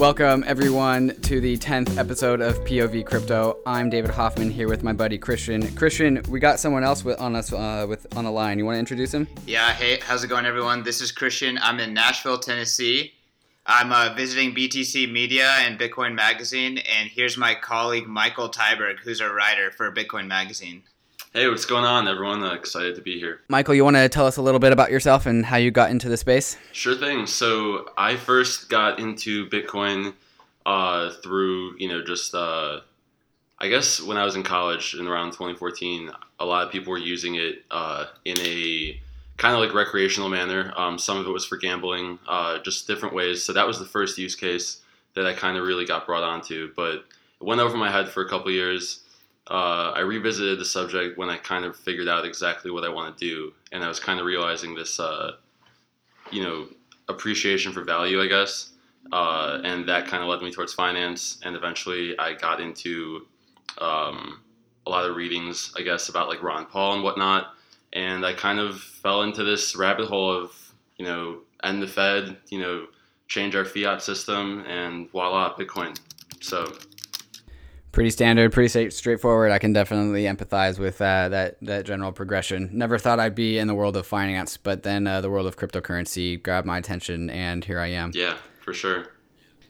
Welcome, everyone, to the 10th episode of POV Crypto. I'm David Hoffman here with my buddy Christian. Christian, we got someone else with, on us uh, with on the line. You want to introduce him? Yeah, hey, how's it going, everyone? This is Christian. I'm in Nashville, Tennessee. I'm uh, visiting BTC Media and Bitcoin Magazine, and here's my colleague Michael Tyberg, who's a writer for Bitcoin Magazine. Hey, what's going on, everyone? Uh, excited to be here. Michael, you want to tell us a little bit about yourself and how you got into the space? Sure thing. So I first got into Bitcoin uh, through, you know, just uh, I guess when I was in college in around 2014, a lot of people were using it uh, in a kind of like recreational manner. Um, some of it was for gambling, uh, just different ways. So that was the first use case that I kind of really got brought onto. But it went over my head for a couple years uh, I revisited the subject when I kind of figured out exactly what I want to do, and I was kind of realizing this, uh, you know, appreciation for value, I guess, uh, and that kind of led me towards finance, and eventually I got into um, a lot of readings, I guess, about like Ron Paul and whatnot, and I kind of fell into this rabbit hole of, you know, end the Fed, you know, change our fiat system, and voila, Bitcoin. So pretty standard, pretty straightforward. I can definitely empathize with uh, that that general progression. Never thought I'd be in the world of finance, but then uh, the world of cryptocurrency grabbed my attention, and here I am. Yeah, for sure.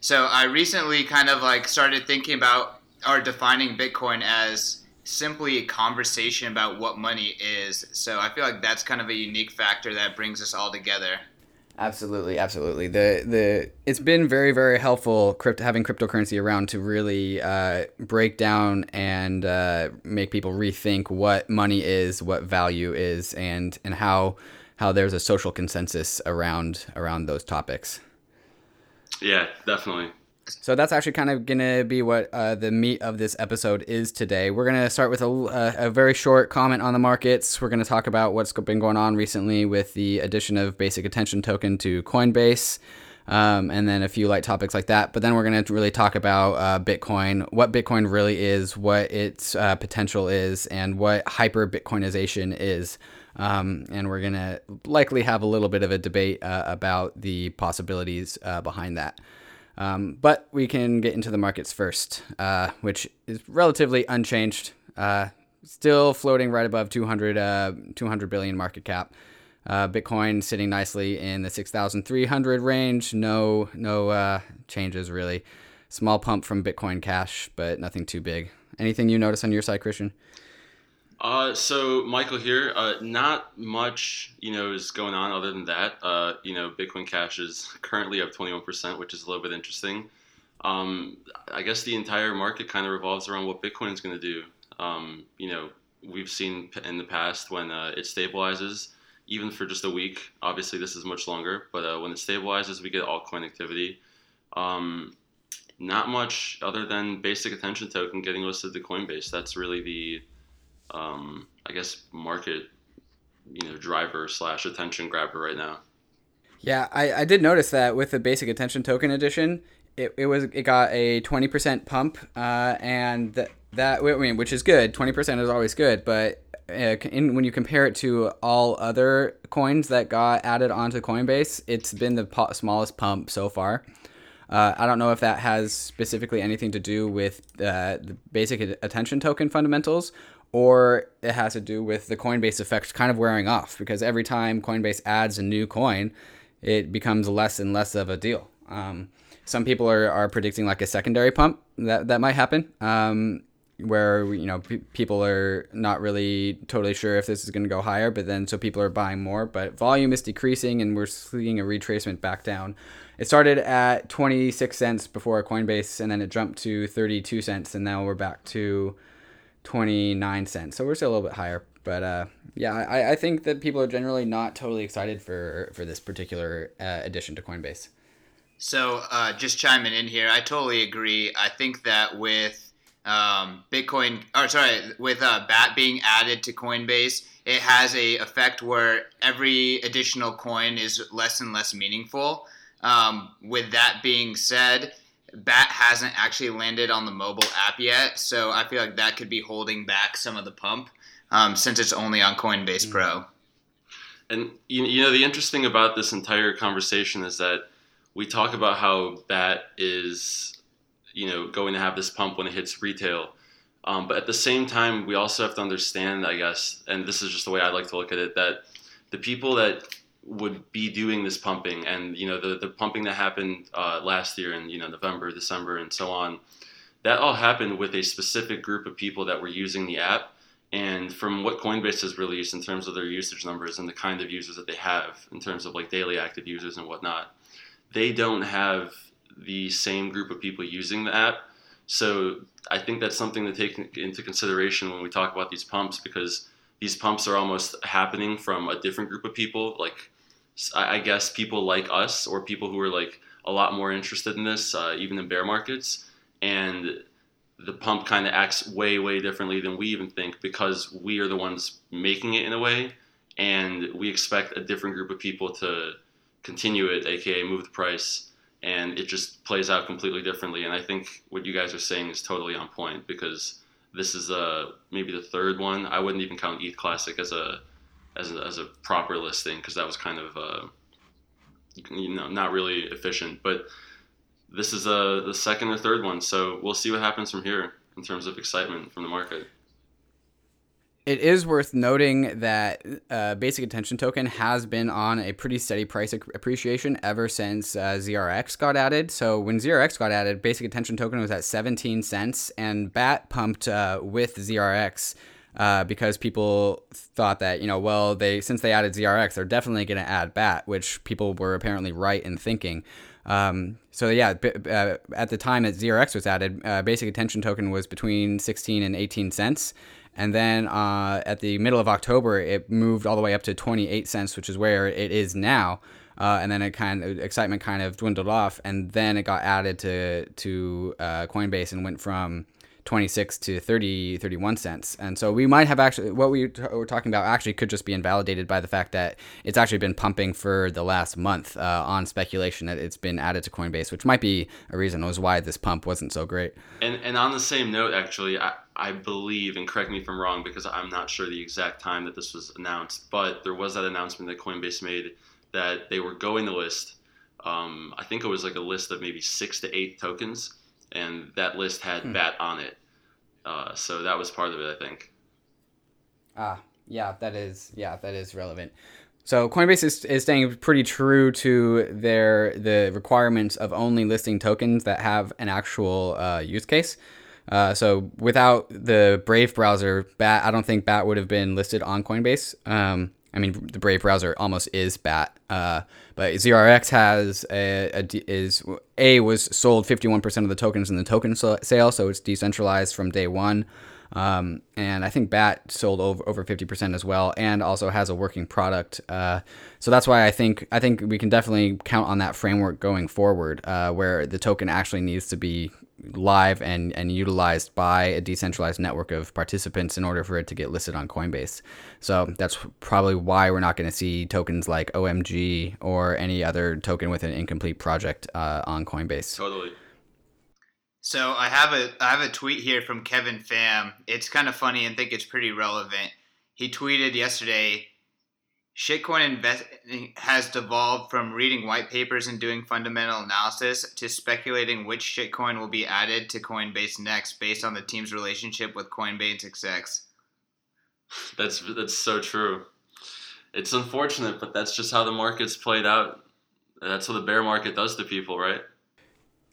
So I recently kind of like started thinking about or defining Bitcoin as simply a conversation about what money is. So I feel like that's kind of a unique factor that brings us all together. Absolutely, absolutely. The the it's been very very helpful crypto, having cryptocurrency around to really uh, break down and uh, make people rethink what money is, what value is, and and how how there's a social consensus around around those topics. Yeah, definitely. So that's actually kind of going to be what uh, the meat of this episode is today. We're going to start with a, a, very short comment on the markets. We're going to talk about what's been going on recently with the addition of Basic Attention Token to Coinbase. Um, and then a few light topics like that. But then we're going to really talk about uh, Bitcoin, what Bitcoin really is, what its uh, potential is, and what hyper Bitcoinization is. Um, and we're going to likely have a little bit of a debate uh, about the possibilities uh, behind that. Um, but we can get into the markets first, uh, which is relatively unchanged. Uh, still floating right above 200, uh, 200 billion market cap. Uh, Bitcoin sitting nicely in the 6,300 range. No, no uh, changes really. Small pump from Bitcoin Cash, but nothing too big. Anything you notice on your side, Christian? Uh, so Michael here. Uh, not much, you know, is going on other than that. Uh, you know, Bitcoin Cash is currently up 21%, which is a little bit interesting. Um, I guess the entire market kind of revolves around what Bitcoin is going to do. Um, you know, we've seen in the past when uh, it stabilizes, even for just a week. Obviously, this is much longer, but uh, when it stabilizes, we get altcoin activity. Um, not much other than basic attention token getting listed to Coinbase. That's really the um, I guess market you know driver slash attention grabber right now. Yeah, I, I did notice that with the basic attention token edition, it, it was it got a twenty percent pump, uh, and that that I mean, which is good. Twenty percent is always good, but uh, in, when you compare it to all other coins that got added onto Coinbase, it's been the po- smallest pump so far. Uh, I don't know if that has specifically anything to do with uh, the basic attention token fundamentals or it has to do with the Coinbase effect kind of wearing off because every time Coinbase adds a new coin, it becomes less and less of a deal. Um, some people are, are predicting like a secondary pump that, that might happen, um, where you know p- people are not really totally sure if this is going to go higher, but then so people are buying more. But volume is decreasing, and we're seeing a retracement back down. It started at 26 cents before Coinbase, and then it jumped to 32 cents, and now we're back to 29 cents. So we're still a little bit higher. But uh, yeah, I, I think that people are generally not totally excited for, for this particular uh, addition to Coinbase. So uh, just chiming in here, I totally agree. I think that with um, Bitcoin, or sorry, with uh, BAT being added to Coinbase, it has a effect where every additional coin is less and less meaningful. Um, with that being said, Bat hasn't actually landed on the mobile app yet, so I feel like that could be holding back some of the pump um, since it's only on Coinbase mm-hmm. Pro. And you, you know the interesting about this entire conversation is that we talk about how BAT is, you know, going to have this pump when it hits retail. Um, but at the same time, we also have to understand, I guess, and this is just the way I like to look at it, that the people that would be doing this pumping and you know the, the pumping that happened uh, last year in you know November, December, and so on, that all happened with a specific group of people that were using the app. And from what Coinbase has released in terms of their usage numbers and the kind of users that they have in terms of like daily active users and whatnot, they don't have the same group of people using the app. So I think that's something to take into consideration when we talk about these pumps because these pumps are almost happening from a different group of people, like I guess people like us or people who are like a lot more interested in this, uh, even in bear markets. And the pump kind of acts way, way differently than we even think because we are the ones making it in a way, and we expect a different group of people to continue it, aka move the price, and it just plays out completely differently. And I think what you guys are saying is totally on point because this is uh, maybe the third one. I wouldn't even count ETH Classic as a as a, as a proper listing because that was kind of uh, you know not really efficient. But this is uh, the second or third one, so we'll see what happens from here in terms of excitement from the market. It is worth noting that uh, Basic Attention Token has been on a pretty steady price appreciation ever since uh, ZRX got added. So when ZRX got added, Basic Attention Token was at 17 cents, and BAT pumped uh, with ZRX uh, because people thought that you know, well, they since they added ZRX, they're definitely going to add BAT, which people were apparently right in thinking. Um, so yeah, b- uh, at the time that ZRX was added, uh, Basic Attention Token was between 16 and 18 cents. And then uh, at the middle of October, it moved all the way up to 28 cents, which is where it is now. Uh, and then it kind of excitement kind of dwindled off, and then it got added to to uh, Coinbase and went from 26 to 30 31 cents and so we might have actually what we t- were talking about actually could just be invalidated by the fact that it's actually been pumping for the last month uh, on speculation that it's been added to coinbase which might be a reason was why this pump wasn't so great and and on the same note actually i I believe, and correct me if I'm wrong, because I'm not sure the exact time that this was announced, but there was that announcement that Coinbase made that they were going to list. Um, I think it was like a list of maybe six to eight tokens, and that list had hmm. BAT on it. Uh, so that was part of it, I think. Ah, yeah, that is yeah, that is relevant. So Coinbase is, is staying pretty true to their the requirements of only listing tokens that have an actual uh, use case. Uh, so without the Brave browser, Bat I don't think Bat would have been listed on Coinbase. Um, I mean, the Brave browser almost is BAT, uh, but ZRX has a, a, is a was sold 51% of the tokens in the token sale, so it's decentralized from day one. Um, and I think BAT sold over over 50% as well, and also has a working product. Uh, so that's why I think I think we can definitely count on that framework going forward, uh, where the token actually needs to be live and, and utilized by a decentralized network of participants in order for it to get listed on Coinbase. So that's probably why we're not going to see tokens like OMG or any other token with an incomplete project uh, on Coinbase. Totally. So I have a I have a tweet here from Kevin Pham. It's kind of funny and think it's pretty relevant. He tweeted yesterday Shitcoin investing has devolved from reading white papers and doing fundamental analysis to speculating which shitcoin will be added to Coinbase next based on the team's relationship with Coinbase execs. That's that's so true. It's unfortunate, but that's just how the market's played out. That's what the bear market does to people, right?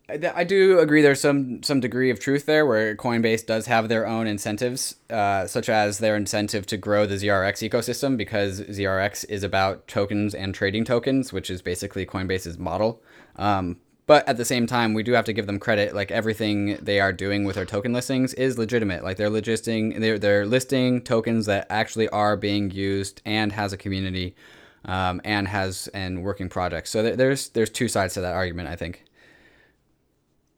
I do agree there's some some degree of truth there where Coinbase does have their own incentives, uh, such as their incentive to grow the ZRX ecosystem because ZRX is about tokens and trading tokens, which is basically Coinbase's model. Um, but at the same time, we do have to give them credit. Like everything they are doing with their token listings is legitimate. Like they're listing they're they're listing tokens that actually are being used and has a community, um, and has and working projects. So there's there's two sides to that argument. I think.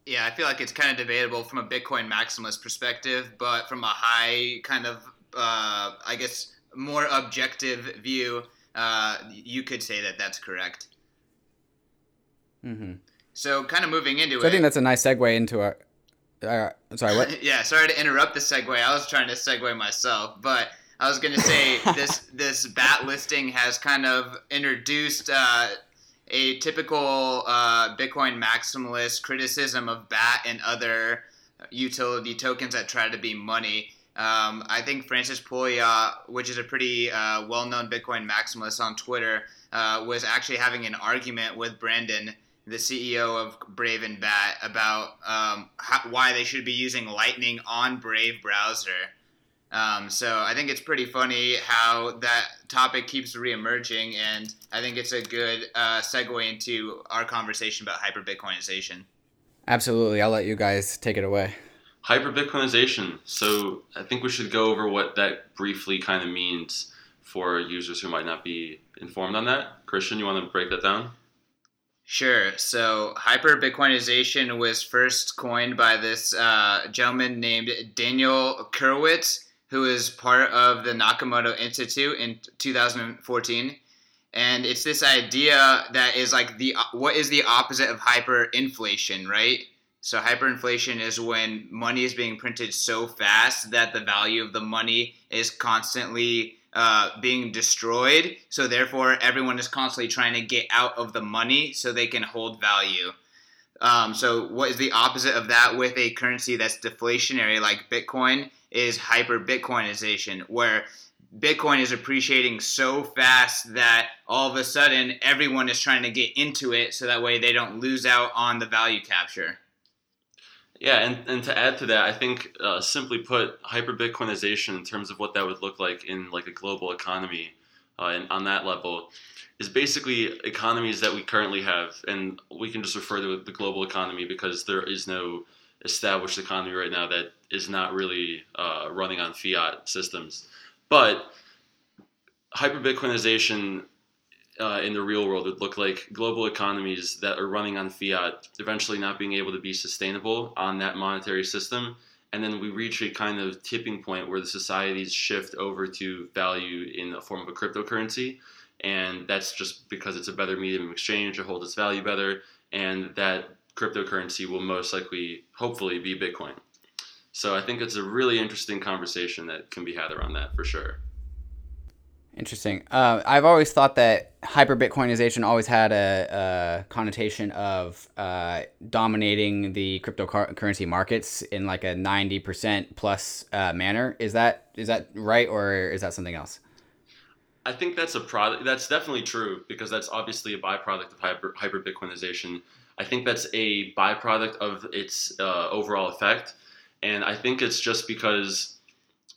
Yeah, I feel like it's kind of debatable from a Bitcoin maximalist perspective, but from a high kind of, uh, I guess, more objective view, uh, you could say that that's correct. Mm-hmm. So, kind of moving into so it. I think that's a nice segue into our. Uh, I'm sorry, what? yeah, sorry to interrupt the segue. I was trying to segue myself, but I was going to say this this bat listing has kind of introduced uh, a typical uh, Bitcoin maximalist criticism of BAT and other utility tokens that try to be money. Um, I think Francis Pouliot, which is a pretty uh, well-known Bitcoin maximalist on Twitter, uh, was actually having an argument with Brendan, the CEO of Brave and Bat, about um, how, why they should be using Lightning on Brave browser. Um, so I think it's pretty funny how that topic keeps reemerging, and I think it's a good uh, segue into our conversation about hyper Bitcoinization. Absolutely, I'll let you guys take it away. Hyper Bitcoinization. So I think we should go over what that briefly kind of means for users who might not be informed on that. Christian, you want to break that down? Sure. So hyper Bitcoinization was first coined by this uh, gentleman named Daniel Krawisz who is part of the Nakamoto Institute in 2014. And it's this idea that is like the what is the opposite of hyperinflation, right? So hyperinflation is when money is being printed so fast that the value of the money is constantly uh, being destroyed. So therefore, everyone is constantly trying to get out of the money so they can hold value. Um, so what is the opposite of that with a currency that's deflationary like Bitcoin? Is hyper Bitcoinization, where Bitcoin is appreciating so fast that all of a sudden everyone is trying to get into it so that way they don't lose out on the value capture. Yeah, and, and to add to that, I think uh, simply put, hyper Bitcoinization in terms of what that would look like in like a global economy, uh, and on that level, is basically economies that we currently have, and we can just refer to the global economy because there is no established economy right now that is not really uh, running on fiat systems. But hyperbitcoinization uh, in the real world would look like global economies that are running on fiat eventually not being able to be sustainable on that monetary system. And then we reach a kind of tipping point where the societies shift over to value in the form of a cryptocurrency. And that's just because it's a better medium of exchange, it holds its value better, and that cryptocurrency will most likely, hopefully, be Bitcoin. So I think it's a really interesting conversation that can be had around that for sure. Interesting. Uh, I've always thought that hyper Bitcoinization always had a, a connotation of uh, dominating the cryptocurrency markets in like a ninety percent plus uh, manner. Is that is that right, or is that something else? I think that's a product. That's definitely true because that's obviously a byproduct of hyper hyper Bitcoinization. I think that's a byproduct of its uh, overall effect, and I think it's just because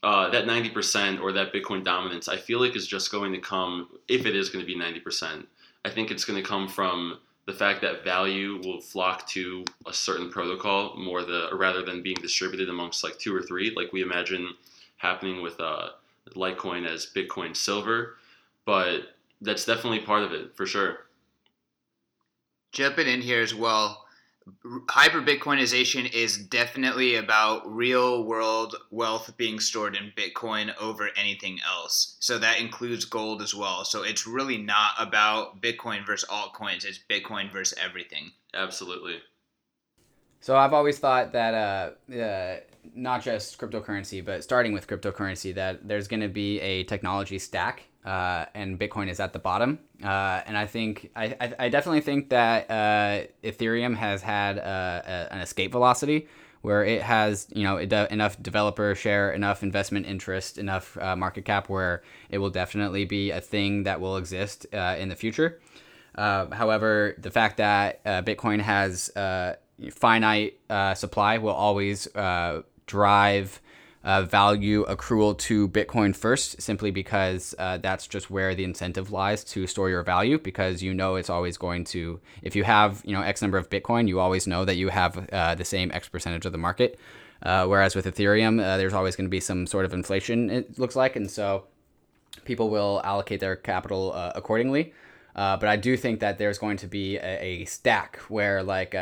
uh, that 90% or that Bitcoin dominance, I feel like is just going to come, if it is going to be 90%, I think it's going to come from the fact that value will flock to a certain protocol more the rather than being distributed amongst like two or three, like we imagine happening with uh, Litecoin as Bitcoin Silver. But that's definitely part of it for sure jumping in here as well, hyper Bitcoinization is definitely about real world wealth being stored in Bitcoin over anything else. So that includes gold as well. So it's really not about Bitcoin versus altcoins, it's Bitcoin versus everything. Absolutely. So I've always thought that uh, uh, not just cryptocurrency, but starting with cryptocurrency, that there's going to be a technology stack uh, and Bitcoin is at the bottom. Uh, and I think I, I, I, definitely think that uh, Ethereum has had uh, a, an escape velocity where it has you know enough developer share, enough investment interest, enough uh, market cap where it will definitely be a thing that will exist uh, in the future. however, the fact that Bitcoin has finite supply will always drive uh, value accrual to Bitcoin first, simply because uh, that's just where the incentive lies to store your value. Because you know it's always going to, if you have you know X number of Bitcoin, you always know that you have uh, the same X percentage of the market. Uh, whereas with Ethereum, uh, there's always going to be some sort of inflation. It looks like, and so people will allocate their capital uh, accordingly. but I do think that there's going to be a, a stack where like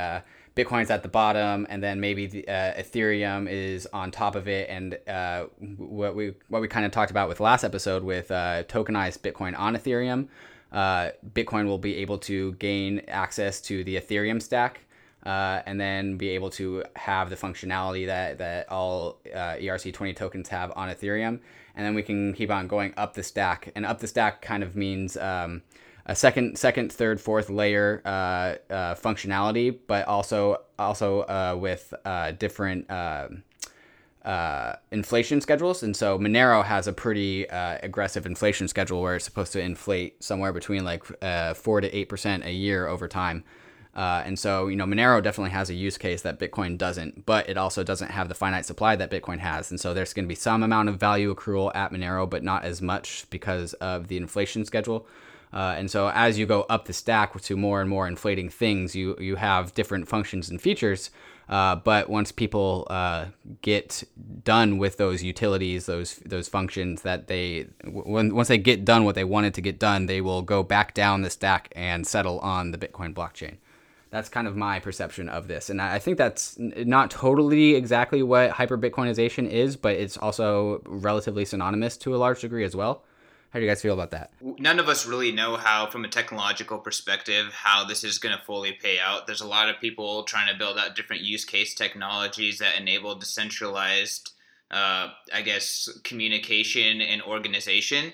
Bitcoin's at the bottom, and then maybe the, uh, Ethereum is on top of it. And uh, what we what we kind of talked about with last episode with uh, tokenized Bitcoin on Ethereum, uh, Bitcoin will be able to gain access to the Ethereum stack. Uh, and then be able to have the functionality that, that all uh, ERC20 tokens have on Ethereum. And then we can keep on going up the stack. And up the stack kind of means um, a second, second, third, fourth layer uh, uh, functionality, but also also uh, with uh, different uh, uh, inflation schedules. And so Monero has a pretty aggressive inflation schedule where it's supposed to inflate somewhere between like four to eight percent a year over time. Uh, and so, you know, Monero definitely has a use case that Bitcoin doesn't, but it also doesn't have the finite supply that Bitcoin has. And so there's going to be some amount of value accrual at Monero, but not as much because of the inflation schedule. Uh, and so as you go up the stack to more and more inflating things, you, you have different functions and features. Uh, but once people uh, get done with those utilities, those those functions that they when, once they get done what they wanted to get done, they will go back down the stack and settle on the Bitcoin blockchain. That's kind of my perception of this. And I think that's not totally exactly what hyper Bitcoinization is, but it's also relatively synonymous to a large degree as well. How do you guys feel about that? None of us really know how, from a technological perspective, how this is going to fully pay out. There's a lot of people trying to build out different use case technologies that enable decentralized, uh, I guess, communication and organization.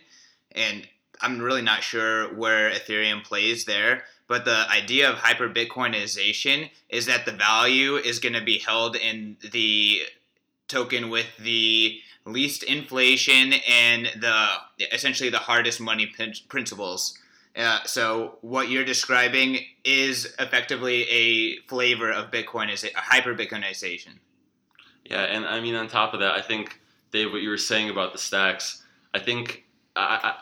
And I'm really not sure where Ethereum plays there. But the idea of hyper Bitcoinization is that the value is going to be held in the token with the least inflation and the essentially the hardest money principles. Uh, so what you're describing is effectively a flavor of Bitcoin is a hyper Bitcoinization. Yeah, and I mean on top of that, I think Dave, what you were saying about the stacks, I think I,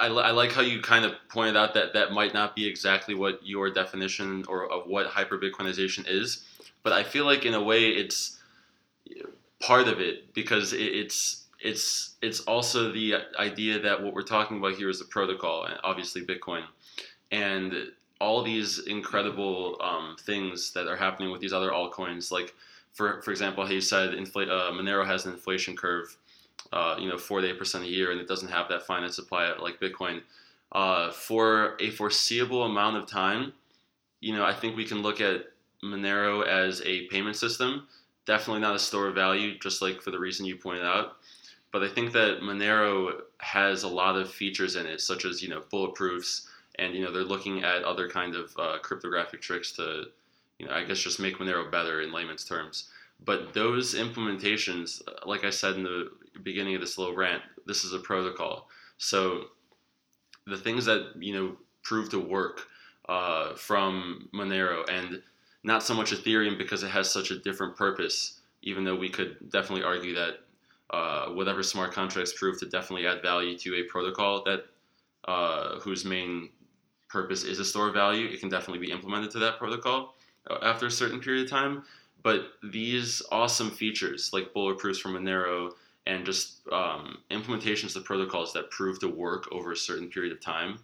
I, I like how you kind of pointed out that that might not be exactly what your definition or of what hyper Bitcoinization is, but I feel like in a way it's part of it because it's it's it's also the idea that what we're talking about here is a protocol, and obviously Bitcoin, and all these incredible um, things that are happening with these other altcoins, like for for example, you said infl- uh, Monero has an inflation curve uh, you know, four to eight percent a year, and it doesn't have that finite supply like Bitcoin. Uh, for a foreseeable amount of time, you know, I think we can look at Monero as a payment system. Definitely not a store of value, just like for the reason you pointed out. But I think that Monero has a lot of features in it, such as you know bulletproofs, and you know they're looking at other kind of uh, cryptographic tricks to, you know, I guess just make Monero better in layman's terms. But those implementations, like I said in the beginning of this little rant, this is a protocol. So the things that you know prove to work uh, from Monero and not so much Ethereum because it has such a different purpose. Even though we could definitely argue that uh, whatever smart contracts prove to definitely add value to a protocol that uh, whose main purpose is a store value, it can definitely be implemented to that protocol uh, after a certain period of time. But these awesome features like bulletproofs from Monero and just um, implementations of protocols that prove to work over a certain period of time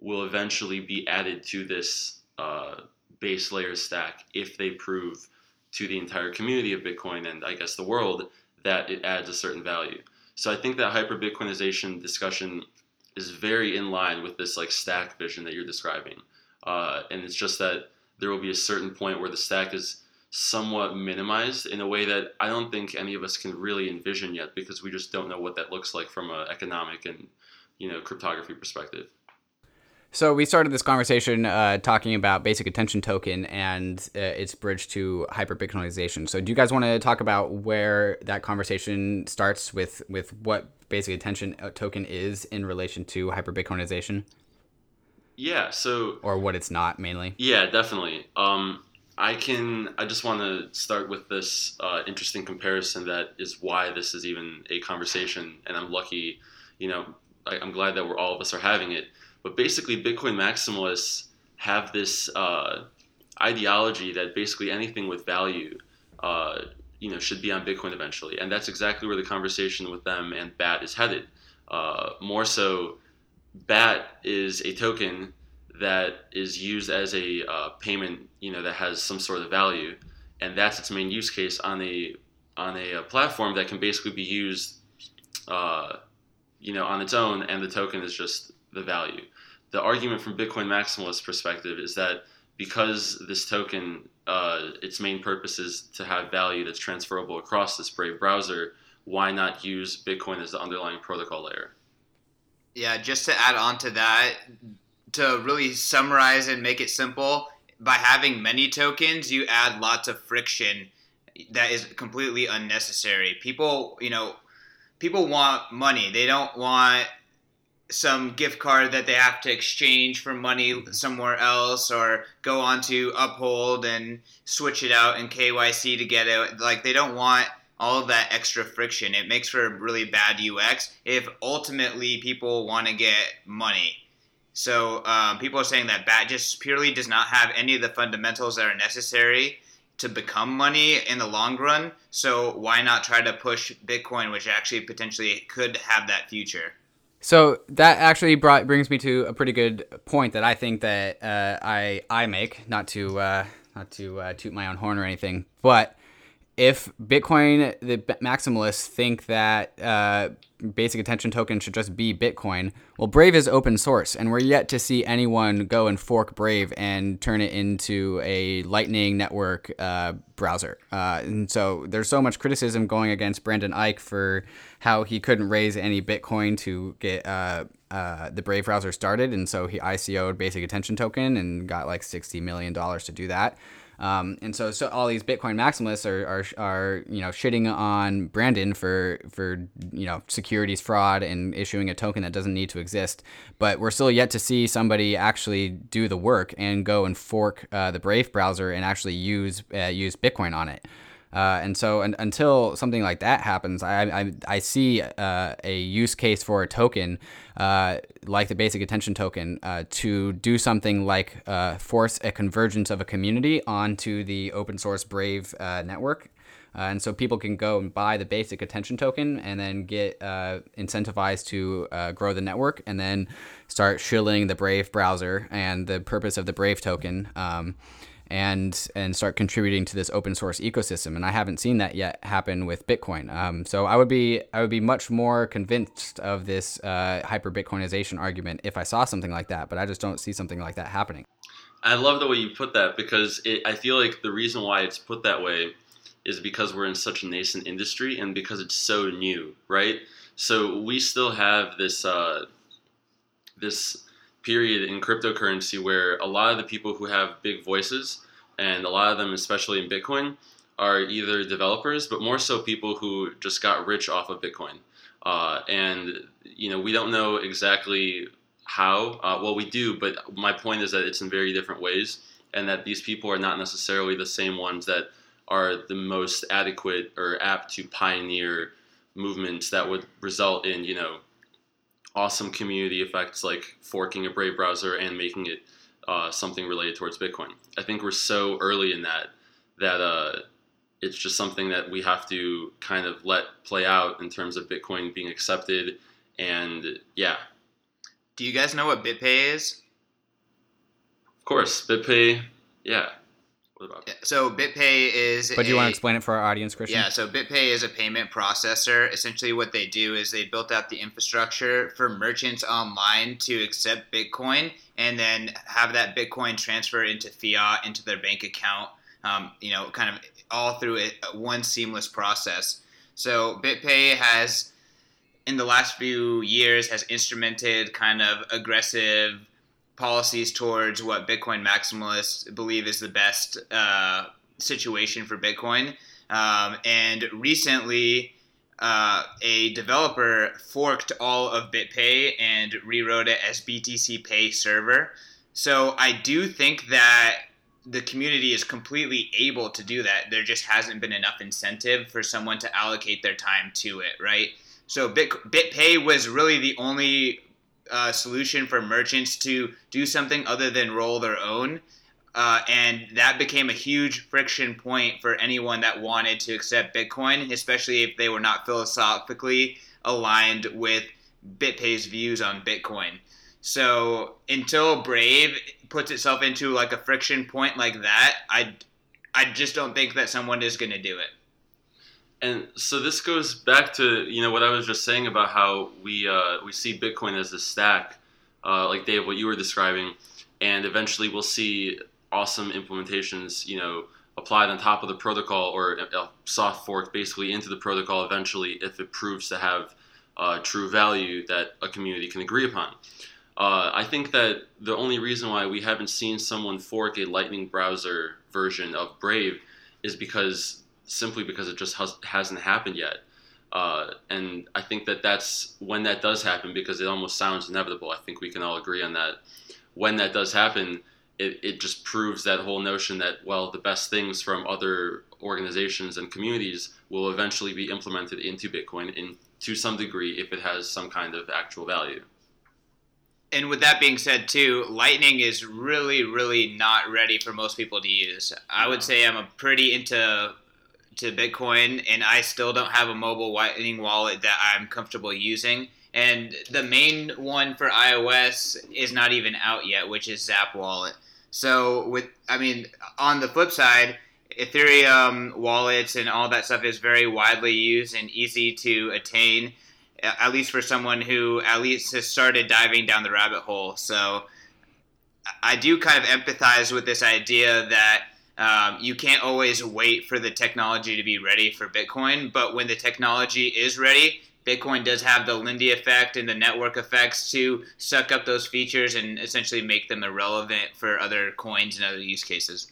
will eventually be added to this uh, base layer stack if they prove to the entire community of Bitcoin and I guess the world that it adds a certain value. So I think that hyper Bitcoinization discussion is very in line with this like stack vision that you're describing, uh, and it's just that there will be a certain point where the stack is somewhat minimized in a way that I don't think any of us can really envision yet because we just don't know what that looks like from an economic and you know cryptography perspective. So we started this conversation uh, talking about basic attention token and uh, its bridge to hyper Bitcoinization. So do you guys want to talk about where that conversation starts with with what basic attention uh, token is in relation to hyper Bitcoinization? Yeah. So or what it's not mainly. Yeah, definitely. Um, I can. I just want to start with this uh, interesting comparison that is why this is even a conversation, and I'm lucky. You know, I, am glad that we're all of us are having it. But basically, Bitcoin maximalists have this uh, ideology that basically anything with value, uh, you know, should be on Bitcoin eventually, and that's exactly where the conversation with them and BAT is headed. Uh, more so, BAT is a token that is used as a uh, payment, you know, that has some sort of value, and that's its main use case on a on a, uh, platform that can basically be used, uh, you know, on its own, and the token is just the value. The argument from Bitcoin maximalist perspective is that because this token, uh, its main purpose is to have value that's transferable across this Brave browser, why not use Bitcoin as the underlying protocol layer? Yeah, just to add on to that, to really summarize and make it simple, by having many tokens, you add lots of friction that is completely unnecessary. People, you know, people want money. They don't want some gift card that they have to exchange for money somewhere else or go on to uphold and switch it out in KYC to get it. Like they don't want all of that extra friction. It makes for really bad UX if ultimately people want to get money. So um, people are saying that BAT just purely does not have any of the fundamentals that are necessary to become money in the long run. So why not try to push Bitcoin, which actually potentially could have that future? So that actually brought brings me to a pretty good point that I think that uh, I I make not to uh, not to uh, toot my own horn or anything, but if Bitcoin, the maximalists think that uh, basic attention token should just be Bitcoin, well, Brave is open source, and we're yet to see anyone go and fork Brave and turn it into a Lightning Network uh, browser. Uh, and so there's so much criticism going against Brendan Eich for how he couldn't raise any Bitcoin to get uh, uh, the Brave browser started, and so he ICO'd Basic Attention Token and got like $60 million to do that. Um, and so, so all these Bitcoin maximalists are, are, are, you know, shitting on Brendan for, for, you know, securities fraud and issuing a token that doesn't need to exist. But we're still yet to see somebody actually do the work and go and fork uh, the Brave browser and actually use, uh, use Bitcoin on it. Uh, and so un- until something like that happens, I, I, I see uh, a use case for a token uh, like the basic attention token uh, to do something like uh, force a convergence of a community onto the open source Brave uh, network. and so people can go and buy the basic attention token and then get incentivized to grow the network and then start shilling the Brave browser and the purpose of the Brave token. Um, and and start contributing to this open source ecosystem. And I haven't seen that yet happen with Bitcoin. Um, so I would be I would be much more convinced of this uh, hyper Bitcoinization argument if I saw something like that. But I just don't see something like that happening. I love the way you put that because it, I feel like the reason why it's put that way is because we're in such a nascent industry and because it's so new, right? So we still have this uh, this period in cryptocurrency where a lot of the people who have big voices, and a lot of them, especially in Bitcoin, are either developers, but more so people who just got rich off of Bitcoin. Uh, and you know, we don't know exactly how. Uh, well, we do, but my point is that it's in very different ways, and that these people are not necessarily the same ones that are the most adequate or apt to pioneer movements that would result in you know awesome community effects like forking a Brave browser and making it uh, something related towards Bitcoin. I think we're so early in that that uh, it's just something that we have to kind of let play out in terms of Bitcoin being accepted. And yeah. Do you guys know what BitPay is? Of course, BitPay. Yeah. What about So BitPay is. But do you a, want to explain it for our audience, Christian? Yeah. So BitPay is a payment processor. Essentially, what they do is they built out the infrastructure for merchants online to accept Bitcoin and then have that Bitcoin transfer into fiat into their bank account. Um, you know, kind of all through it, one seamless process. So BitPay has, in the last few years, has instrumented kind of aggressive policies towards what Bitcoin maximalists believe is the best uh, situation for Bitcoin. Um, and recently, uh, a developer forked all of BitPay and rewrote it as BTC Pay Server. So I do think that the community is completely able to do that. There just hasn't been enough incentive for someone to allocate their time to it, right? So Bit, BitPay was really the only uh, solution for merchants to do something other than roll their own. Uh, and that became a huge friction point for anyone that wanted to accept Bitcoin, especially if they were not philosophically aligned with BitPay's views on Bitcoin. So until Brave puts itself into like a friction point like that, I, I just don't think that someone is going to do it. And so this goes back to you know what I was just saying about how we uh, we see Bitcoin as a stack, uh, like Dave, what you were describing, and eventually we'll see awesome implementations, you know, applied on top of the protocol or a soft fork basically into the protocol eventually if it proves to have uh, true value that a community can agree upon. Uh, I think that the only reason why we haven't seen someone fork a Lightning browser version of Brave is because simply because it just has, hasn't happened yet. Uh, and I think that that's when that does happen because it almost sounds inevitable. I think we can all agree on that. When that does happen, it, it just proves that whole notion that, well, the best things from other organizations and communities will eventually be implemented into Bitcoin in, to some degree if it has some kind of actual value and with that being said too lightning is really really not ready for most people to use i would say i'm a pretty into to bitcoin and i still don't have a mobile lightning wallet that i'm comfortable using and the main one for ios is not even out yet which is zap wallet so with i mean on the flip side ethereum wallets and all that stuff is very widely used and easy to attain at least for someone who at least has started diving down the rabbit hole. So I do kind of empathize with this idea that um, you can't always wait for the technology to be ready for Bitcoin, but when the technology is ready, Bitcoin does have the Lindy effect and the network effects to suck up those features and essentially make them irrelevant for other coins and other use cases.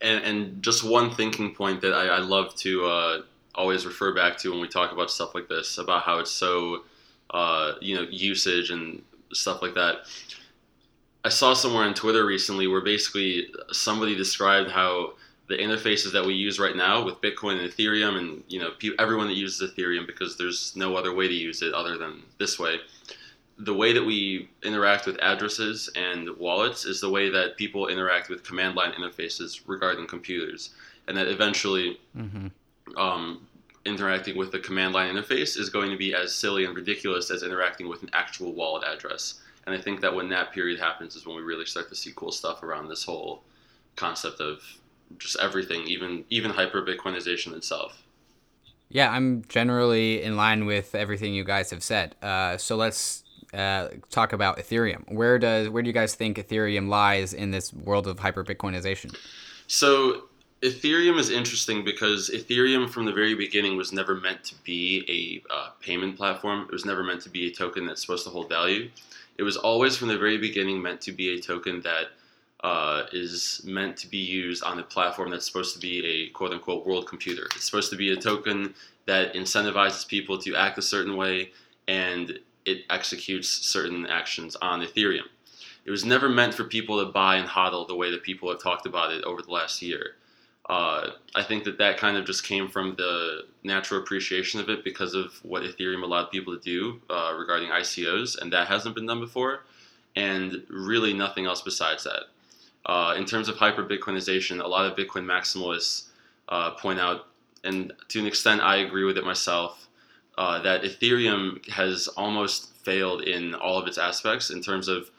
And, and just one thinking point that I, I love to uh, always refer back to when we talk about stuff like this about how it's so uh, you know usage and stuff like that. I saw somewhere on Twitter recently where basically somebody described how the interfaces that we use right now with Bitcoin and Ethereum, and you know everyone that uses Ethereum because there's no other way to use it other than this way. The way that we interact with addresses and wallets is the way that people interact with command line interfaces regarding computers, and that eventually mm-hmm um, interacting with the command line interface is going to be as silly and ridiculous as interacting with an actual wallet address. And I think that when that period happens is when we really start to see cool stuff around this whole concept of just everything, even even hyper Bitcoinization itself. Yeah, I'm generally in line with everything you guys have said. Uh, so let's uh, talk about Ethereum. Where does where do you guys think Ethereum lies in this world of hyper Bitcoinization? So Ethereum is interesting because Ethereum from the very beginning was never meant to be a uh, payment platform. It was never meant to be a token that's supposed to hold value. It was always from the very beginning meant to be a token that uh, is meant to be used on a platform that's supposed to be a quote unquote world computer. It's supposed to be a token that incentivizes people to act a certain way and it executes certain actions on Ethereum. It was never meant for people to buy and hodl the way that people have talked about it over the last year uh, I think that that kind of just came from the natural appreciation of it because of what Ethereum allowed people to do uh, regarding ICOs, and that hasn't been done before, and really nothing else besides that. Uh, in terms of hyper Bitcoinization, a lot of Bitcoin maximalists uh, point out, and to an extent I agree with it myself, uh, that Ethereum has almost failed in all of its aspects in terms of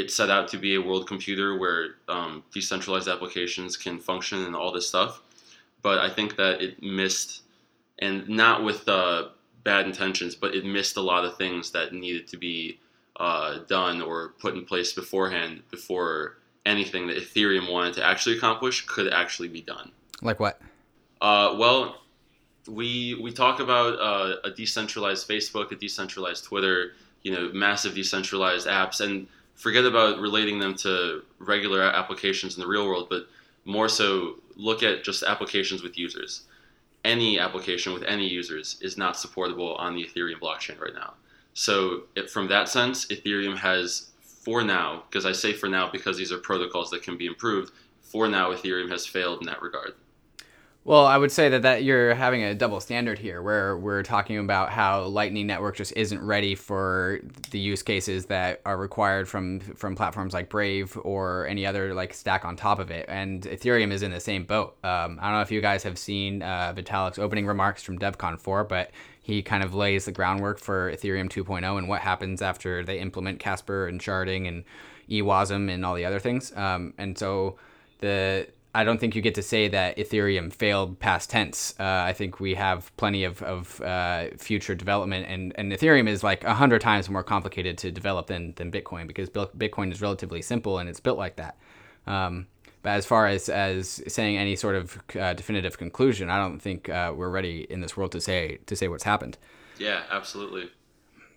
it set out to be a world computer where um, decentralized applications can function and all this stuff. But I think that it missed, and not with uh, bad intentions, but it missed a lot of things that needed to be uh, done or put in place beforehand before anything that Ethereum wanted to actually accomplish could actually be done. Like what? Uh, well, we we talk about uh, a decentralized Facebook, a decentralized Twitter, you know, massive decentralized apps, and forget about relating them to regular applications in the real world, but more so look at just applications with users. Any application with any users is not supportable on the Ethereum blockchain right now. So, it, from that sense, Ethereum has, for now, because I say for now because these are protocols that can be improved, for now, Ethereum has failed in that regard. Well, I would say that, that you're having a double standard here where we're talking about how Lightning Network just isn't ready for the use cases that are required from from platforms like Brave or any other like stack on top of it. And Ethereum is in the same boat. Um, I don't know if you guys have seen uh, Vitalik's opening remarks from DevCon 4, but he kind of lays the groundwork for Ethereum 2.0 and what happens after they implement Casper and sharding and eWASM and all the other things. Um, and so the I don't think you get to say that Ethereum failed past tense. Uh, I think we have plenty of, of uh, future development, and, and Ethereum is like a hundred times more complicated to develop than, than Bitcoin because Bitcoin is relatively simple and it's built like that. Um, but as far as, as saying any sort of uh, definitive conclusion, I don't think uh, we're ready in this world to say to say what's happened. Yeah, absolutely.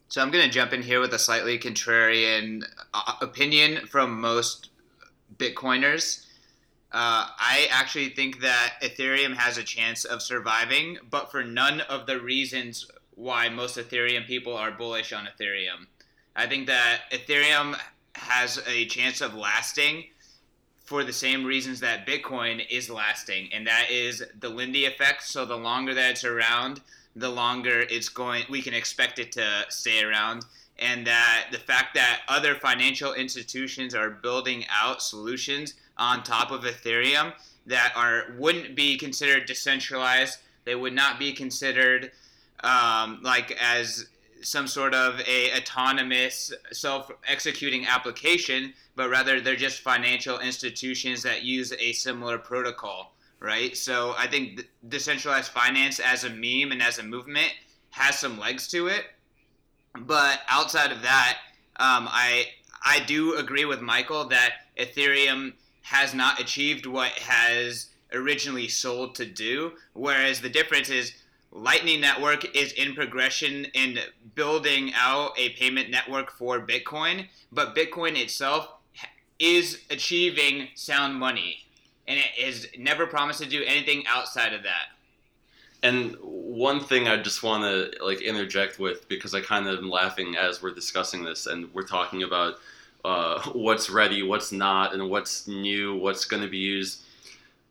So I'm going to jump in here with a slightly contrarian uh, opinion from most Bitcoiners. Uh, I actually think that Ethereum has a chance of surviving, but for none of the reasons why most Ethereum people are bullish on Ethereum. I think that Ethereum has a chance of lasting for the same reasons that Bitcoin is lasting, and that is the Lindy effect. So the longer that it's around, the longer it's going. We can expect it to stay around, and that the fact that other financial institutions are building out solutions on top of Ethereum that are wouldn't be considered decentralized. They would not be considered um, like as some sort of a autonomous self-executing application, but rather they're just financial institutions that use a similar protocol, right? So I think decentralized finance as a meme and as a movement has some legs to it, but outside of that, um, I I do agree with Michael that Ethereum has not achieved what has originally sold to do. Whereas the difference is Lightning Network is in progression in building out a payment network for Bitcoin, but Bitcoin itself is achieving sound money, and it has never promised to do anything outside of that. And one thing I just want to like interject with because I kind of am laughing as we're discussing this and we're talking about uh, what's ready, what's not, and what's new, what's going to be used.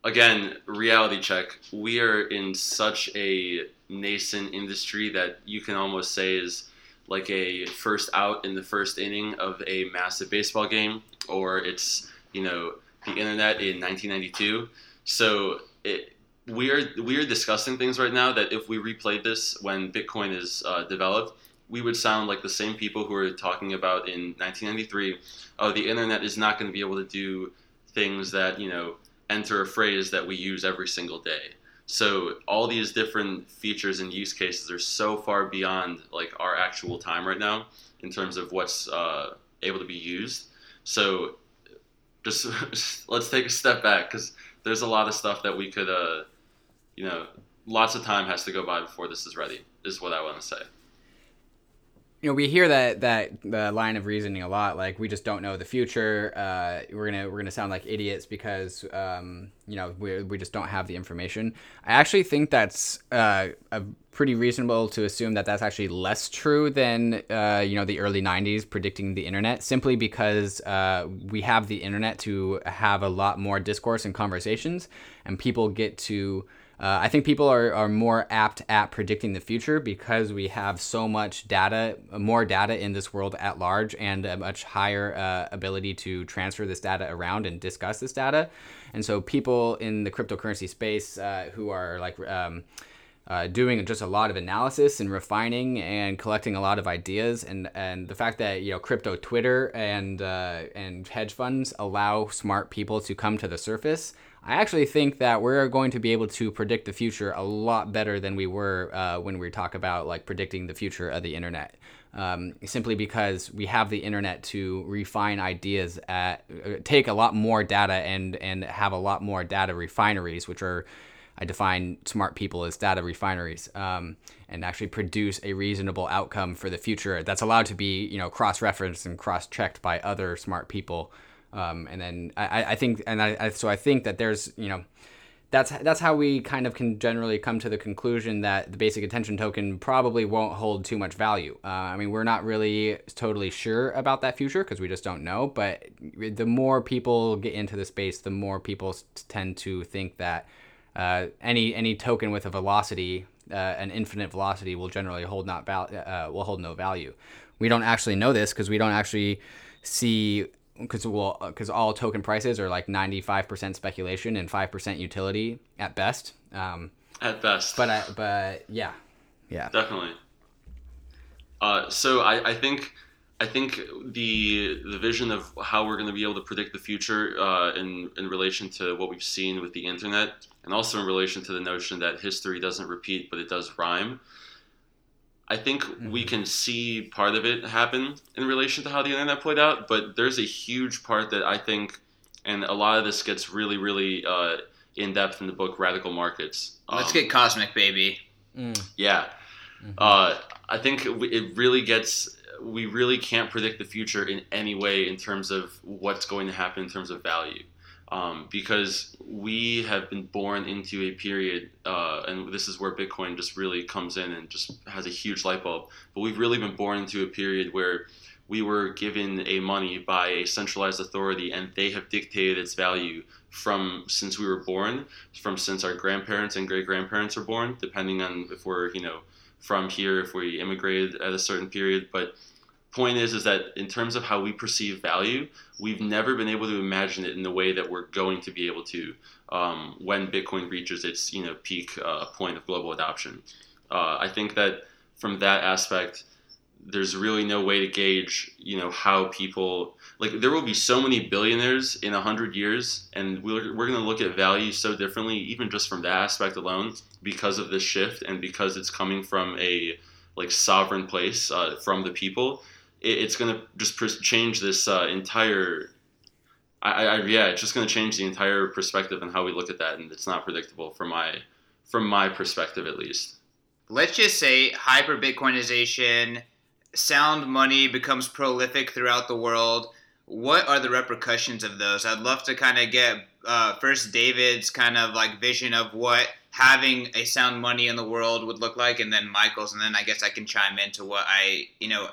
Again, reality check. We are in such a nascent industry that you can almost say is like a first out in the first inning of a massive baseball game, or it's you know the internet in 1992. So it, we are we are discussing things right now that if we replayed this when Bitcoin is uh, developed, we would sound like the same people who were talking about in 1993. Oh, the internet is not going to be able to do things that you know enter a phrase that we use every single day. So all these different features and use cases are so far beyond like our actual time right now in terms of what's uh, able to be used. So just let's take a step back because there's a lot of stuff that we could, uh, you know, lots of time has to go by before this is ready. Is what I want to say you know we hear that that the line of reasoning a lot like we just don't know the future uh, we're gonna we're gonna sound like idiots because um, you know we, we just don't have the information. I actually think that's uh, pretty reasonable to assume that that's actually less true than uh, you know the early 90s predicting the internet simply because uh, we have the internet to have a lot more discourse and conversations and people get to uh, I think people are, are more apt at predicting the future because we have so much data, more data in this world at large, and a much higher uh, ability to transfer this data around and discuss this data. And so, people in the cryptocurrency space uh, who are like um, uh, doing just a lot of analysis and refining and collecting a lot of ideas, and, and the fact that you know crypto Twitter and uh, and hedge funds allow smart people to come to the surface I actually think that we're going to be able to predict the future a lot better than we were uh, when we talk about like predicting the future of the internet. Um, simply because we have the internet to refine ideas at uh, take a lot more data and and have a lot more data refineries, which are I define smart people as data refineries, um, and actually produce a reasonable outcome for the future that's allowed to be you know cross referenced and cross checked by other smart people. Um, and then I, I think, and I, I, so I think that there's, you know, that's that's how we kind of can generally come to the conclusion that the basic attention token probably won't hold too much value. Uh, I mean, we're not really totally sure about that future because we just don't know. But the more people get into the space, the more people tend to think that uh, any any token with a velocity, uh, an infinite velocity, will generally hold not val- uh, will hold no value. We don't actually know this because we don't actually see because well because all token prices are like 95% speculation and 5% utility at best um, at best. but I, but yeah. Yeah. Definitely. Uh, so I, I think I think the the vision of how we're going to be able to predict the future uh, in in relation to what we've seen with the internet, and also in relation to the notion that history doesn't repeat but it does rhyme, I think mm-hmm. we can see part of it happen in relation to how the internet played out, but there's a huge part that I think, and a lot of this gets really, really uh, in depth in the book Radical Markets. Um, Let's get cosmic, baby. Mm. Yeah. Mm-hmm. Uh, I think it really gets we really can't predict the future in any way in terms of what's going to happen in terms of value. Um, because we have been born into a period, uh, and this is where Bitcoin just really comes in and just has a huge light bulb. But we've really been born into a period where we were given a money by a centralized authority, and they have dictated its value from since we were born, from since our grandparents and great grandparents were born, depending on if we're you know from here, if we immigrated at a certain period, but point is is that in terms of how we perceive value we've never been able to imagine it in the way that we're going to be able to um, when bitcoin reaches its you know peak uh, point of global adoption. Uh, i think that from that aspect there's really no way to gauge you know how people like there will be so many billionaires in 100 years and we're, we're going to look at value so differently even just from that aspect alone because of this shift and because it's coming from a like sovereign place uh, from the people it, it's going to just change this uh, entire. I, I, yeah, it's just going to change the entire perspective and how we look at that, and it's not predictable from my from my perspective at least. Let's just say hyper Bitcoinization, sound money becomes prolific throughout the world. What are the repercussions of those? I'd love to kind of get uh, first David's kind of like vision of what having a sound money in the world would look like, and then Michael's, and then I guess I can chime into what I you know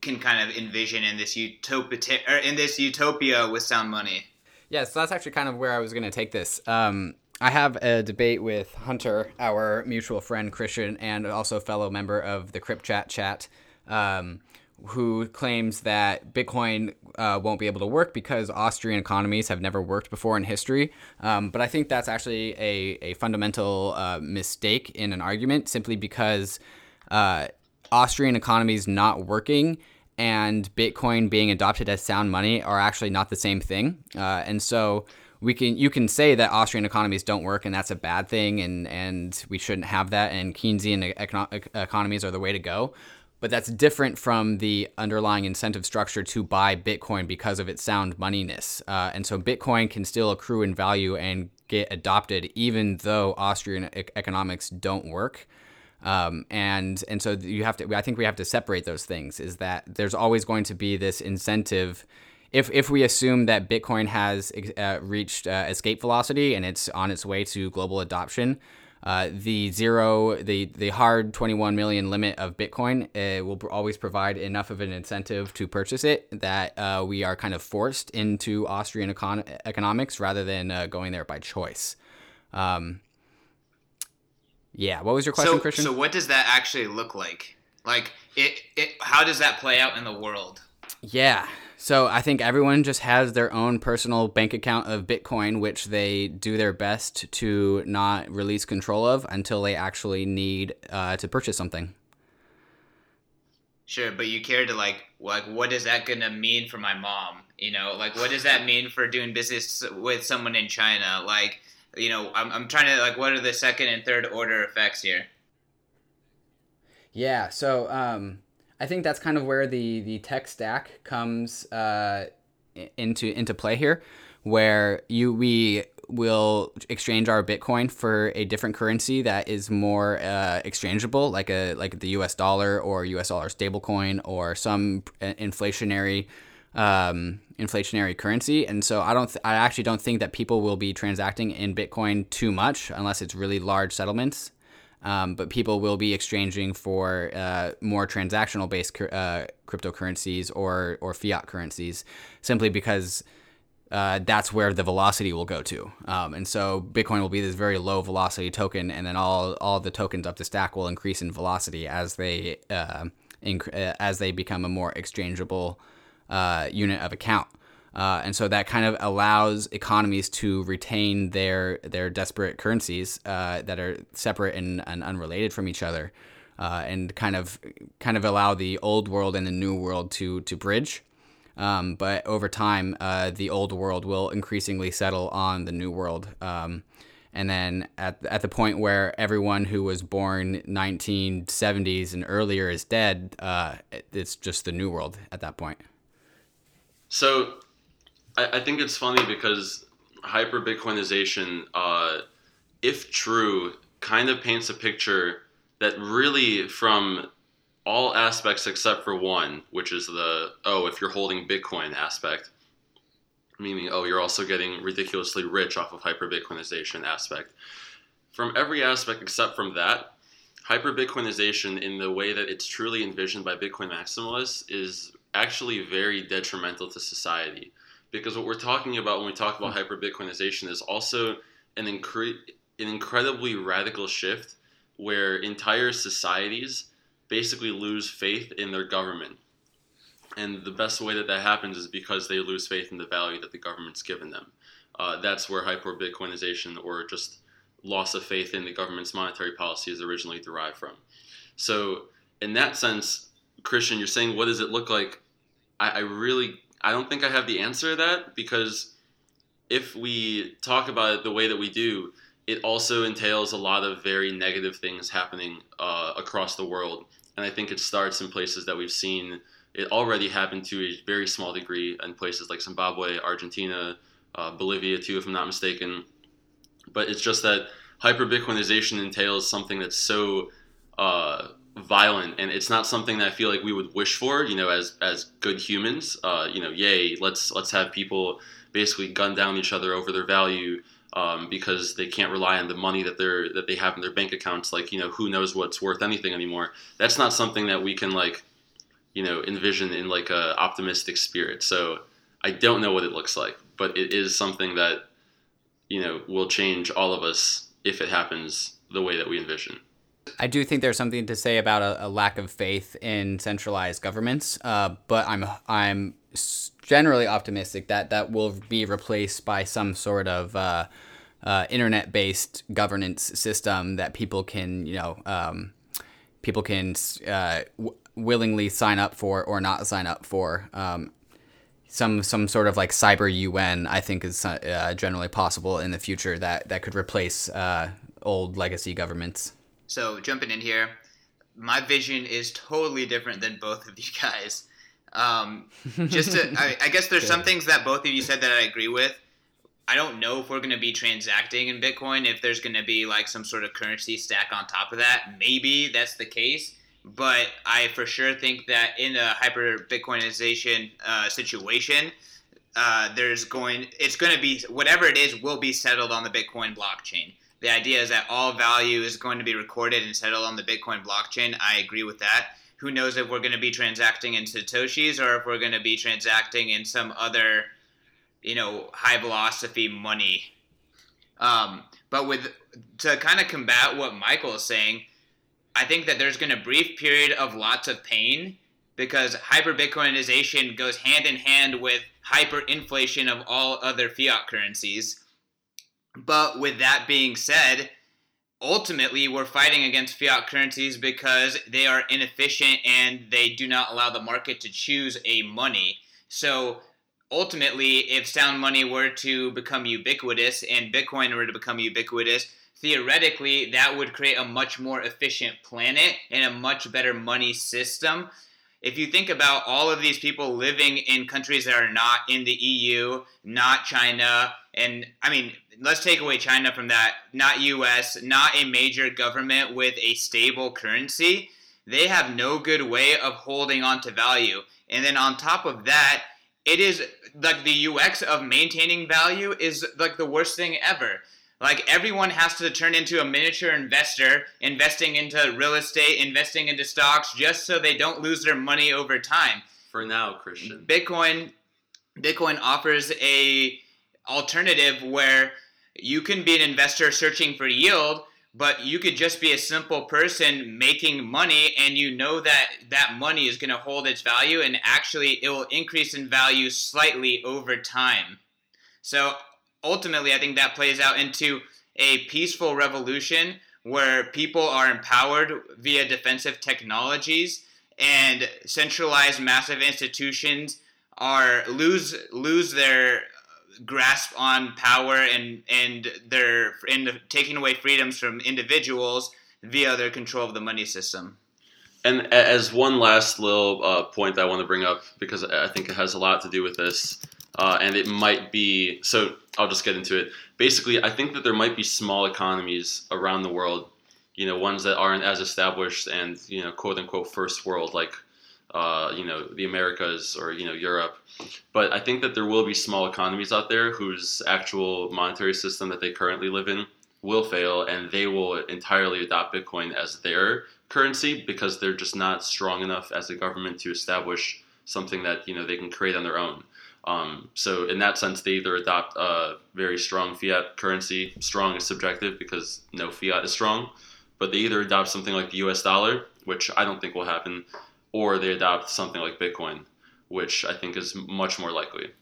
can kind of envision in this utopia in this utopia with sound money. Yeah, so that's actually kind of where I was going to take this. Um, I have a debate with Hunter, our mutual friend Christian, and also fellow member of the Crypt Chat chat, um, who claims that Bitcoin uh, won't be able to work because Austrian economies have never worked before in history. Um, but I think that's actually a, a fundamental uh, mistake in an argument simply because. Uh, Austrian economies not working and Bitcoin being adopted as sound money are actually not the same thing. Uh, and so we can you can say that Austrian economies don't work and that's a bad thing and and we shouldn't have that and Keynesian econo- economies are the way to go. But that's different from the underlying incentive structure to buy Bitcoin because of its sound moneyness. Uh, and so Bitcoin can still accrue in value and get adopted even though Austrian e- economics don't work. Um, and and so you have to. I think we have to separate those things. Is that there's always going to be this incentive. If, if we assume that Bitcoin has uh, reached uh, escape velocity and it's on its way to global adoption, uh, the zero, the, the hard 21 million limit of Bitcoin uh, will always provide enough of an incentive to purchase it that uh, we are kind of forced into Austrian econ- economics rather than uh, going there by choice. Um, yeah. What was your question, so, Christian? So what does that actually look like? Like it, it how does that play out in the world? Yeah. So I think everyone just has their own personal bank account of Bitcoin, which they do their best to not release control of until they actually need uh, to purchase something. Sure, but you care to like like what is that gonna mean for my mom? You know, like what does that mean for doing business with someone in China? Like you know, I'm, I'm trying to like, what are the second and third order effects here? Yeah, so um, I think that's kind of where the the tech stack comes uh, into into play here, where you we will exchange our Bitcoin for a different currency that is more uh, exchangeable, like a like the U.S. dollar or U.S. dollar stablecoin or some inflationary um, inflationary currency, and so I don't. Th- I actually don't think that people will be transacting in Bitcoin too much unless it's really large settlements. Um, but people will be exchanging for uh, more transactional based uh, cryptocurrencies or or fiat currencies, simply because. Uh, that's where the velocity will go to. Um, and so Bitcoin will be this very low velocity token, and then all all the tokens up the stack will increase in velocity as they uh, inc- uh, as they become a more exchangeable uh, unit of account. Uh, and so that kind of allows economies to retain their their desperate currencies uh, that are separate and, and, unrelated from each other, uh, and kind of kind of allow the old world and the new world to to bridge. Um, but over time, uh, the old world will increasingly settle on the new world. Um, and then at, at the point where everyone who was born 1970s and earlier is dead, uh, it's just the new world at that point. So I, I think it's funny because hyper Bitcoinization, uh, if true, kind of paints a picture that really from all aspects except for one, which is the oh, if you're holding Bitcoin aspect, meaning oh, you're also getting ridiculously rich off of hyper Bitcoinization aspect. From every aspect except from that, hyper Bitcoinization in the way that it's truly envisioned by Bitcoin maximalists is actually very detrimental to society. Because what we're talking about when we talk about hyper Bitcoinization is also an, incre- an incredibly radical shift where entire societies basically lose faith in their government. And the best way that that happens is because they lose faith in the value that the government's given them. Uh, that's where hyper Bitcoinization or just loss of faith in the government's monetary policy is originally derived from. So, in that sense, Christian, you're saying, what does it look like? I, I really, I don't think I have the answer to that because if we talk about it the way that we do, it also entails a lot of very negative things happening uh, across the world. And I think it starts in places that we've seen it already happen to a very small degree in places like Zimbabwe, Argentina, uh, Bolivia, too, if I'm not mistaken. But it's just that hyper Bitcoinization entails something that's so uh, violent, and it's not something that I feel like we would wish for. You know, as as good humans, uh, you know, yay, let's let's have people basically gun down each other over their value um, because they can't rely on the money that they're that they have in their bank accounts. Like you know, who knows what's worth anything anymore? That's not something that we can like, you know, envision in like a optimistic spirit. So I don't know what it looks like, but it is something that you know will change all of us if it happens the way that we envision. I do think there's something to say about a, a lack of faith in centralized governments, uh, but I'm I'm generally optimistic that that will be replaced by some sort of uh, uh, internet-based governance system that people can, you know, um, people can uh, w- willingly sign up for or not sign up for. Um, some some sort of like cyber UN, I think, is uh, generally possible in the future that that could replace uh, old legacy governments. So jumping in here, my vision is totally different than both of you guys. Um, just to, I, I, guess there's some things that both of you said that I agree with. I don't know if we're going to be transacting in Bitcoin, if there's going to be like some sort of currency stack on top of that. Maybe that's the case. But I for sure think that in a hyper Bitcoinization uh, situation, uh, there's going, it's going to be, whatever it is, will be settled on the Bitcoin blockchain. The idea is that all value is going to be recorded and settled on the Bitcoin blockchain. I agree with that. Who knows if we're going to be transacting in satoshis or if we're going to be transacting in some other you know high velocity money. Um, but with to kind of combat what michael is saying i think that there's going to be a brief period of lots of pain because hyper bitcoinization goes hand in hand with hyperinflation of all other fiat currencies but with that being said ultimately we're fighting against fiat currencies because they are inefficient and they do not allow the market to choose a money. So ultimately, if sound money were to become ubiquitous and Bitcoin were to become ubiquitous, theoretically that would create a much more efficient planet and a much better money system. If you think about all of these people living in countries that are not in the EU, not China, and I mean, let's take away China from that. Not U.S., not a major government with a stable currency. They have no good way of holding on to value. And then on top of that, it is like the UX of maintaining value is like the worst thing ever. Like everyone has to turn into a miniature investor, investing into real estate, investing into stocks, just so they don't lose their money over time. For now, Christian. Bitcoin, Bitcoin offers a alternative where you can be an investor searching for yield, but you could just be a simple person making money and you know that that money is going to hold its value and actually it will increase in value slightly over time. So ultimately, I think that plays out into a peaceful revolution where people are empowered via defensive technologies and centralized massive institutions are lose lose their grasp on power and and their and taking away freedoms from individuals via their control of the money system. And as one last little uh, point that I want to bring up because I think it has a lot to do with this, uh, and it might be so. I'll just get into it. Basically, I think that there might be small economies around the world you know ones that aren't as established and you know quote unquote first world like uh, you know the Americas or you know Europe. But I think that there will be small economies out there whose actual monetary system that they currently live in will fail, and they will entirely adopt Bitcoin as their currency because they're just not strong enough as a government to establish something that you know they can create on their own. Um, so in that sense, they either adopt a very strong fiat currency. Strong is subjective because no fiat is strong, but they either adopt something like the U.S. dollar, which I don't think will happen, or they adopt something like Bitcoin, which I think is much more likely.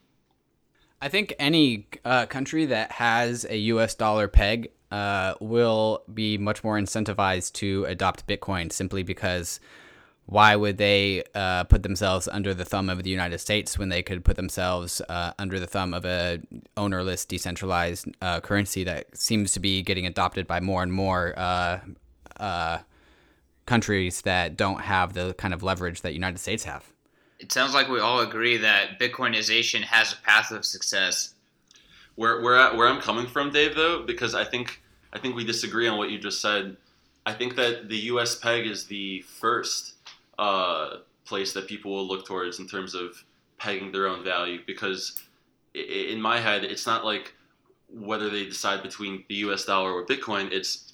I think any uh, country that has a U.S. dollar peg uh, will be much more incentivized to adopt Bitcoin simply because why would they uh, put themselves under the thumb of the United States when they could put themselves uh, under the thumb of a ownerless, decentralized uh, currency that seems to be getting adopted by more and more uh, uh, countries that don't have the kind of leverage that United States have? It sounds like we all agree that Bitcoinization has a path of success. Where where I, where I'm coming from, Dave, though, because I think I think we disagree on what you just said. I think that the U.S. peg is the first uh, place that people will look towards in terms of pegging their own value because in my head it's not like whether they decide between the US dollar or Bitcoin it's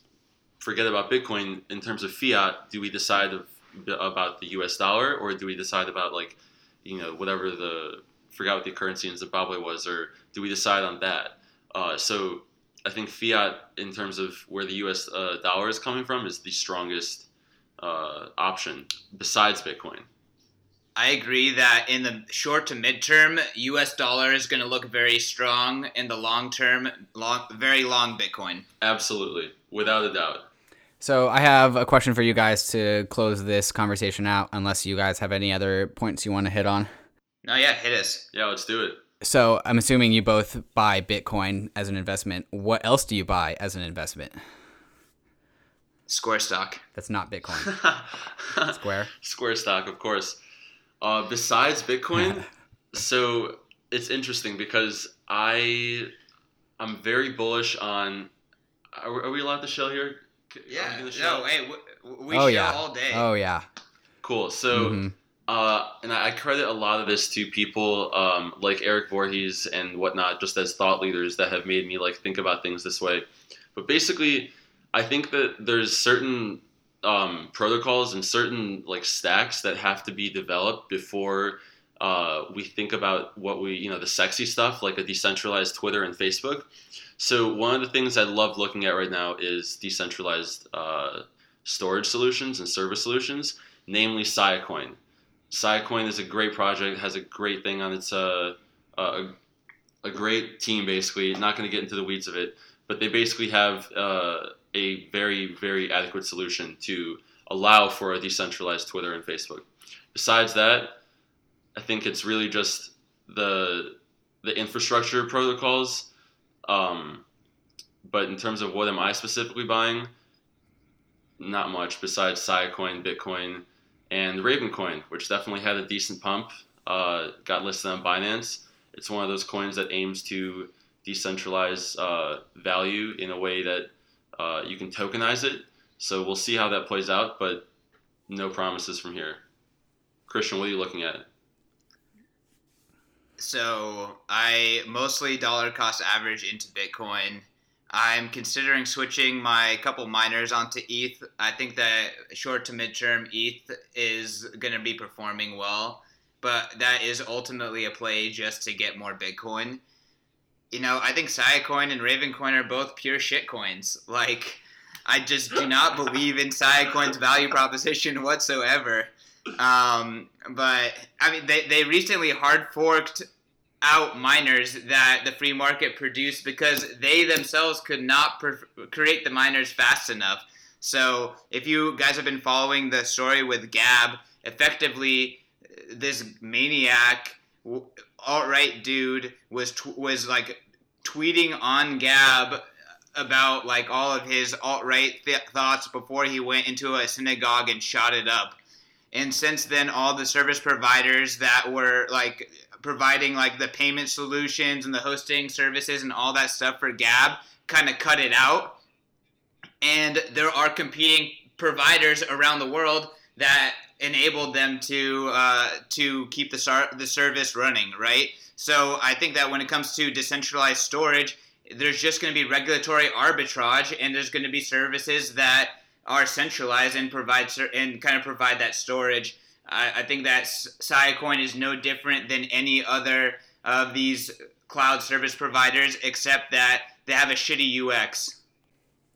forget about Bitcoin in terms of fiat do we decide of, about the US dollar or do we decide about like you know whatever the forgot what the currency in Zimbabwe was or do we decide on that uh, so I think fiat in terms of where the US uh, dollar is coming from is the strongest uh, option besides Bitcoin. I agree that in the short to midterm, U.S. dollar is going to look very strong. In the long term, long, very long Bitcoin. Absolutely, without a doubt. So I have a question for you guys to close this conversation out. Unless you guys have any other points you want to hit on. No, yeah, hit us. Yeah, let's do it. So I'm assuming you both buy Bitcoin as an investment. What else do you buy as an investment? Square stock. That's not Bitcoin. Square. Square stock, of course. Uh, besides Bitcoin, so it's interesting because I I'm very bullish on. Are, are we allowed to show here? Yeah. No. Hey, we, we oh, show yeah. all day. Oh yeah. Cool. So. Mm-hmm. Uh, and I credit a lot of this to people um, like Eric Voorhees and whatnot, just as thought leaders that have made me like think about things this way. But basically, I think that there's certain um, protocols and certain like stacks that have to be developed before uh, we think about what we you know the sexy stuff like a decentralized Twitter and Facebook. So one of the things I love looking at right now is decentralized uh, storage solutions and service solutions, namely Siacoin. Siacoin is a great project, has a great thing on its uh, a, a great team basically. Not going to get into the weeds of it, but they basically have uh, a very, very adequate solution to allow for a decentralized Twitter and Facebook. Besides that, I think it's really just the the infrastructure protocols. Um, but in terms of what am I specifically buying, not much besides Siacoin, Bitcoin, and Ravencoin, which definitely had a decent pump. Uh, got listed on Binance. It's one of those coins that aims to decentralize uh, value in a way that uh, you can tokenize it. So we'll see how that plays out, but no promises from here. Christian, what are you looking at? So I mostly dollar cost average into Bitcoin. I'm considering switching my couple miners onto ETH. I think that short to midterm ETH is going to be performing well, but that is ultimately a play just to get more Bitcoin you know, I think Siacoin and Ravencoin are both pure shit coins. Like, I just do not believe in Siacoin's value proposition whatsoever. Um, but I mean, they, they recently hard forked out miners that the free market produced because they themselves could not create the miners fast enough. So, if you guys have been following the story with Gab, effectively, this maniac alt right dude was tw- was like tweeting on Gab about like all of his alt right th- thoughts before he went into a synagogue and shot it up. And since then, all the service providers that were like providing like the payment solutions and the hosting services and all that stuff for Gab kind of cut it out. and there are competing providers around the world that enabled them to uh, to keep the star- the service running, right? So I think that when it comes to decentralized storage, there's just going to be regulatory arbitrage, and there's going to be services that are centralized and provide and kind of provide that storage. I, I think that Siacoin is no different than any other of these cloud service providers, except that they have a shitty UX.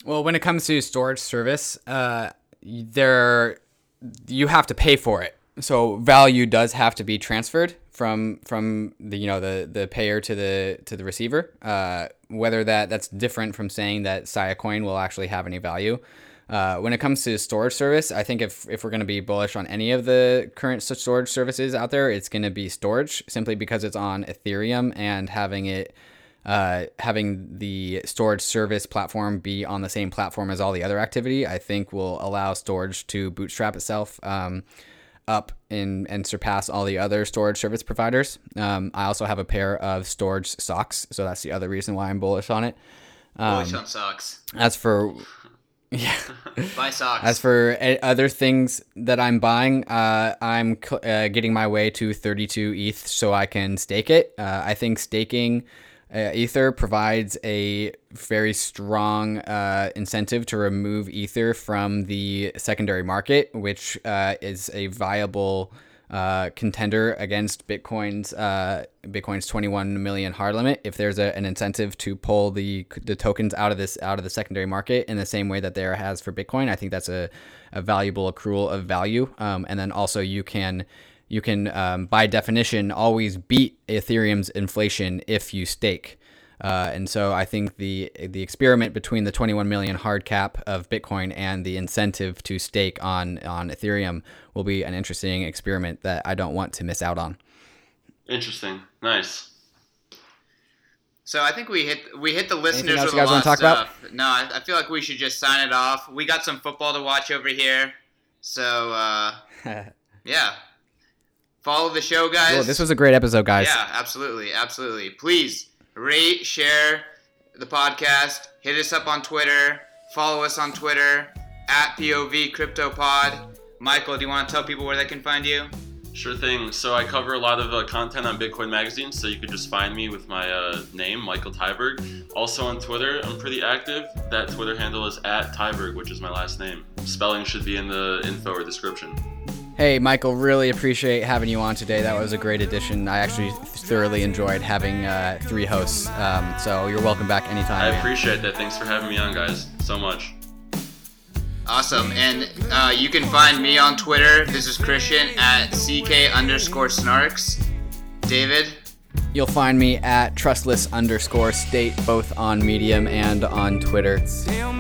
Well, when it comes to storage service, uh, there you have to pay for it. So value does have to be transferred from from the you know the the payer to the to the receiver. Uh, whether that that's different from saying that Siacoin will actually have any value. Uh, when it comes to storage service, I think if, if we're going to be bullish on any of the current storage services out there, it's going to be Storj simply because it's on Ethereum and having it uh, having the storage service platform be on the same platform as all the other activity, I think will allow Storj to bootstrap itself um, up in, and surpass all the other storage service providers. Um, I also have a pair of Storj socks, so that's the other reason why I'm bullish on it. Um, bullish on socks. As for yeah. Buy socks. As for other things that I'm buying, uh, I'm uh, getting my way to 32 ETH so I can stake it. Uh, I think staking uh, Ether provides a very strong uh, incentive to remove Ether from the secondary market, which uh, is a viable uh, contender against Bitcoin's uh, Bitcoin's 21 million hard limit. If there's a, an incentive to pull the the tokens out of this out of the secondary market in the same way that there has for Bitcoin, I think that's a, a valuable accrual of value. Um, and then also you can you can, um, by definition, always beat Ethereum's inflation if you stake. Uh, and so I think the the experiment between the 21 million hard cap of Bitcoin and the incentive to stake on on Ethereum will be an interesting experiment that I don't want to miss out on. Interesting, nice. So I think we hit we hit the listeners with a lot of stuff. About? No, I, I, feel like we should just sign it off. We got some football to watch over here, so uh, yeah. Follow the show, guys. Cool. This was a great episode, guys. Yeah, absolutely, absolutely. Please rate, share the podcast. Hit us up on Twitter. Follow us on Twitter at POV CryptoPod. Michael, do you want to tell people where they can find you? Sure thing. So I cover a lot of uh, content on Bitcoin Magazine, so you can just find me with my uh, name, Michael Tyberg. Also on Twitter, I'm pretty active. That Twitter handle is at Tyberg, which is my last name. Spelling should be in the info or description. Hey, Michael, really appreciate having you on today. That was a great addition. I actually thoroughly enjoyed having uh, three hosts. Um, so you're welcome back anytime. I man. appreciate that. Thanks for having me on, guys, so much. Awesome. And uh, you can find me on Twitter. This is Christian at CK underscore snarks. David? You'll find me at trustless underscore state, both on Medium and on Twitter. Um,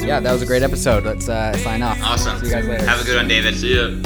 yeah, that was a great episode. Let's uh, sign off. Awesome. See you guys later. Have a good one, David. See ya.